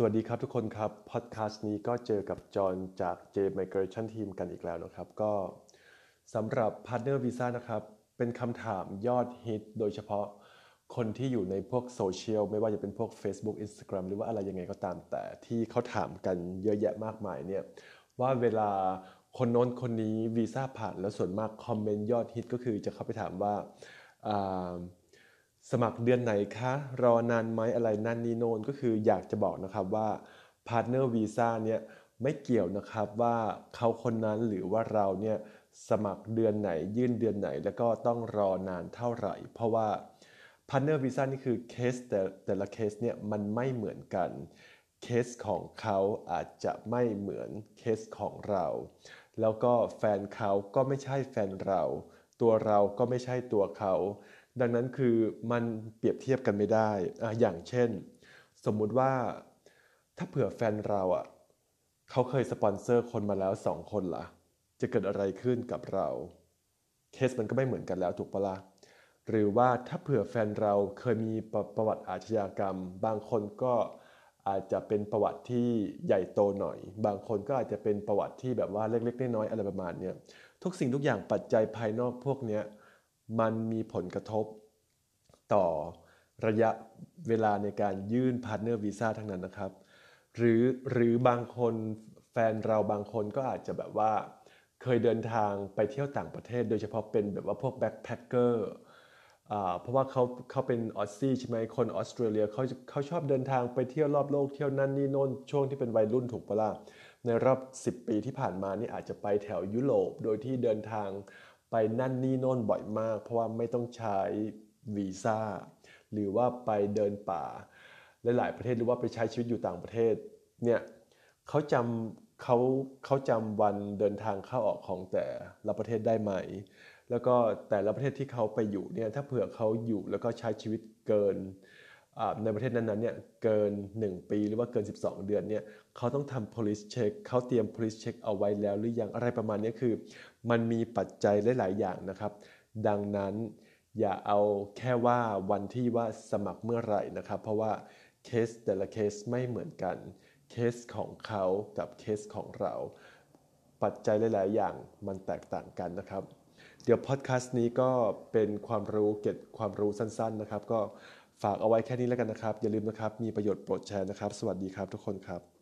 สวัสดีครับทุกคนครับพอดแคสต์นี้ก็เจอกับจอห์นจาก J Migration Team กันอีกแล้วนะครับ ก็สำหรับ Partner Visa นะครับ เป็นคำถามยอดฮิตโดยเฉพาะคนที่อยู่ในพวกโซเชียลไม่ว่าจะเป็นพวก Facebook Instagram หรือว่าอะไรยังไงก็ตามแต่ที่เขาถามกันเยอะแยะมากมายเนี่ยว่าเวลาคนโน้นคนนี้วีซ่าผ่านแล้วส่วนมากคอมเมนต์ยอดฮิตก็คือจะเข้าไปถามว่า สมัครเดือนไหนคะ รอนานไหมอะไรนั่นนี่โน่นก็คืออยากจะบอกนะครับว่า partner visa เนี่ยไม่เกี่ยวนะครับว่าเขาคนนั้นหรือว่าเราเนี่ยสมัครเดือนไหนยื่นเดือนไหน แล้วก็ต้องรอนานเท่าไหร่ เพราะว่า partner visa นี่คือเคสแต่แต่ละเคสเนี่ยมันไม่เหมือนกันเคสของเขาอาจจะไม่เหมือนเคสของเรา แล้วก็แฟนเขาก็ไม่ใช่แฟนเรา ตัวเราก็ไม่ใช่ตัวเขา ดังนั้นคือมันเปรียบเทียบกันไม่ได้ออย่างเช่น สมมุติว่าถ้าเผื่อแฟนเราอะเขาเคยสปอนเซอร์คนมาแล้วสองคนละ่ะ จะเกิดอะไรขึ้นกับเรา เคสมันก็ไม่เหมือนกันแล้วถูกปะละ่ะหรือว่าถ้าเผื่อแฟนเราเคยมีประประวัติอาชญากรรม บางคนก็อาจจะเป็นประวัติที่ใหญ่โตหน่อย บางคนก็อาจจะเป็นประวัติที่แบบว่าเล็กๆน้อยๆอะไรประมาณนี้ทุกสิ่งทุกอย่างปัจจัยภายนอกพวกนี้ มันมีผลกระทบต่อระยะเวลาในการยื่น partner visa ทั้งนั้นนะครับ หรือหรือบางคนแฟนเราบางคนก็อาจจะแบบว่า เคยเดินทางไปเที่ยวต่างประเทศ โดยเฉพาะเป็นแบบว่าพวก backpacker เพราะว่าเขาเขาเป็น Aussie ใช่ไหมคนออสเตรเลียเขาเขาชอบเดินทางไปเที่ยวรอบโลกเที่ยวนั่นนี่โน่นช่วงที่เป็นวัยรุ่นถูกปะล่ะในรอบ 10 ปีที่ผ่านมานี่อาจจะไปแถวยุโรปโดยที่เดินทาง ไปนั่นนี่โน่นบ่อยมาก เพราะว่าไม่ต้องใช้วีซ่าหรือว่าไปเดินป่าหลายๆประเทศหรือว่าไปใช้ชีวิตอยู่ต่างประเทศเนี่ยเขาจำเขาเขาจำวันเดินทางเข้าออกของแต่ละประเทศได้ไหม แล้วก็แต่ละประเทศที่เขาไปอยู่เนี่ยถ้าเผื่อเขาอยู่แล้วก็ใช้ชีวิตเกิน ในประเทศนั้นๆเนี่ยเกิน 1 ปีหรือว่าเกิน 12 เดือนเนี่ยเขาต้องทำ police check เขาเตรียม police check เอาไว้แล้วหรือยังอะไรประมาณนี้คือ มันมีปัจจัยหลาย ๆ อย่างนะครับ ดังนั้นอย่าเอาแค่ว่าวันที่ว่าสมัครเมื่อไหร่นะครับ เพราะว่าเคสแต่ละเคสไม่เหมือนกันเคสของเขากับเคสของเรา ปัจจัยหลาย ๆ อย่างมันแตกต่างกันนะครับ เดี๋ยวพอดแคสต์นี้ก็เป็นความรู้เก็บความรู้สั้น ๆ นะครับ ก็ ฝากเอาไว้แค่นี้แล้วกันนะครับ อย่าลืมนะครับ มีประโยชน์โปรดแชร์นะครับ สวัสดีครับทุกคนครับ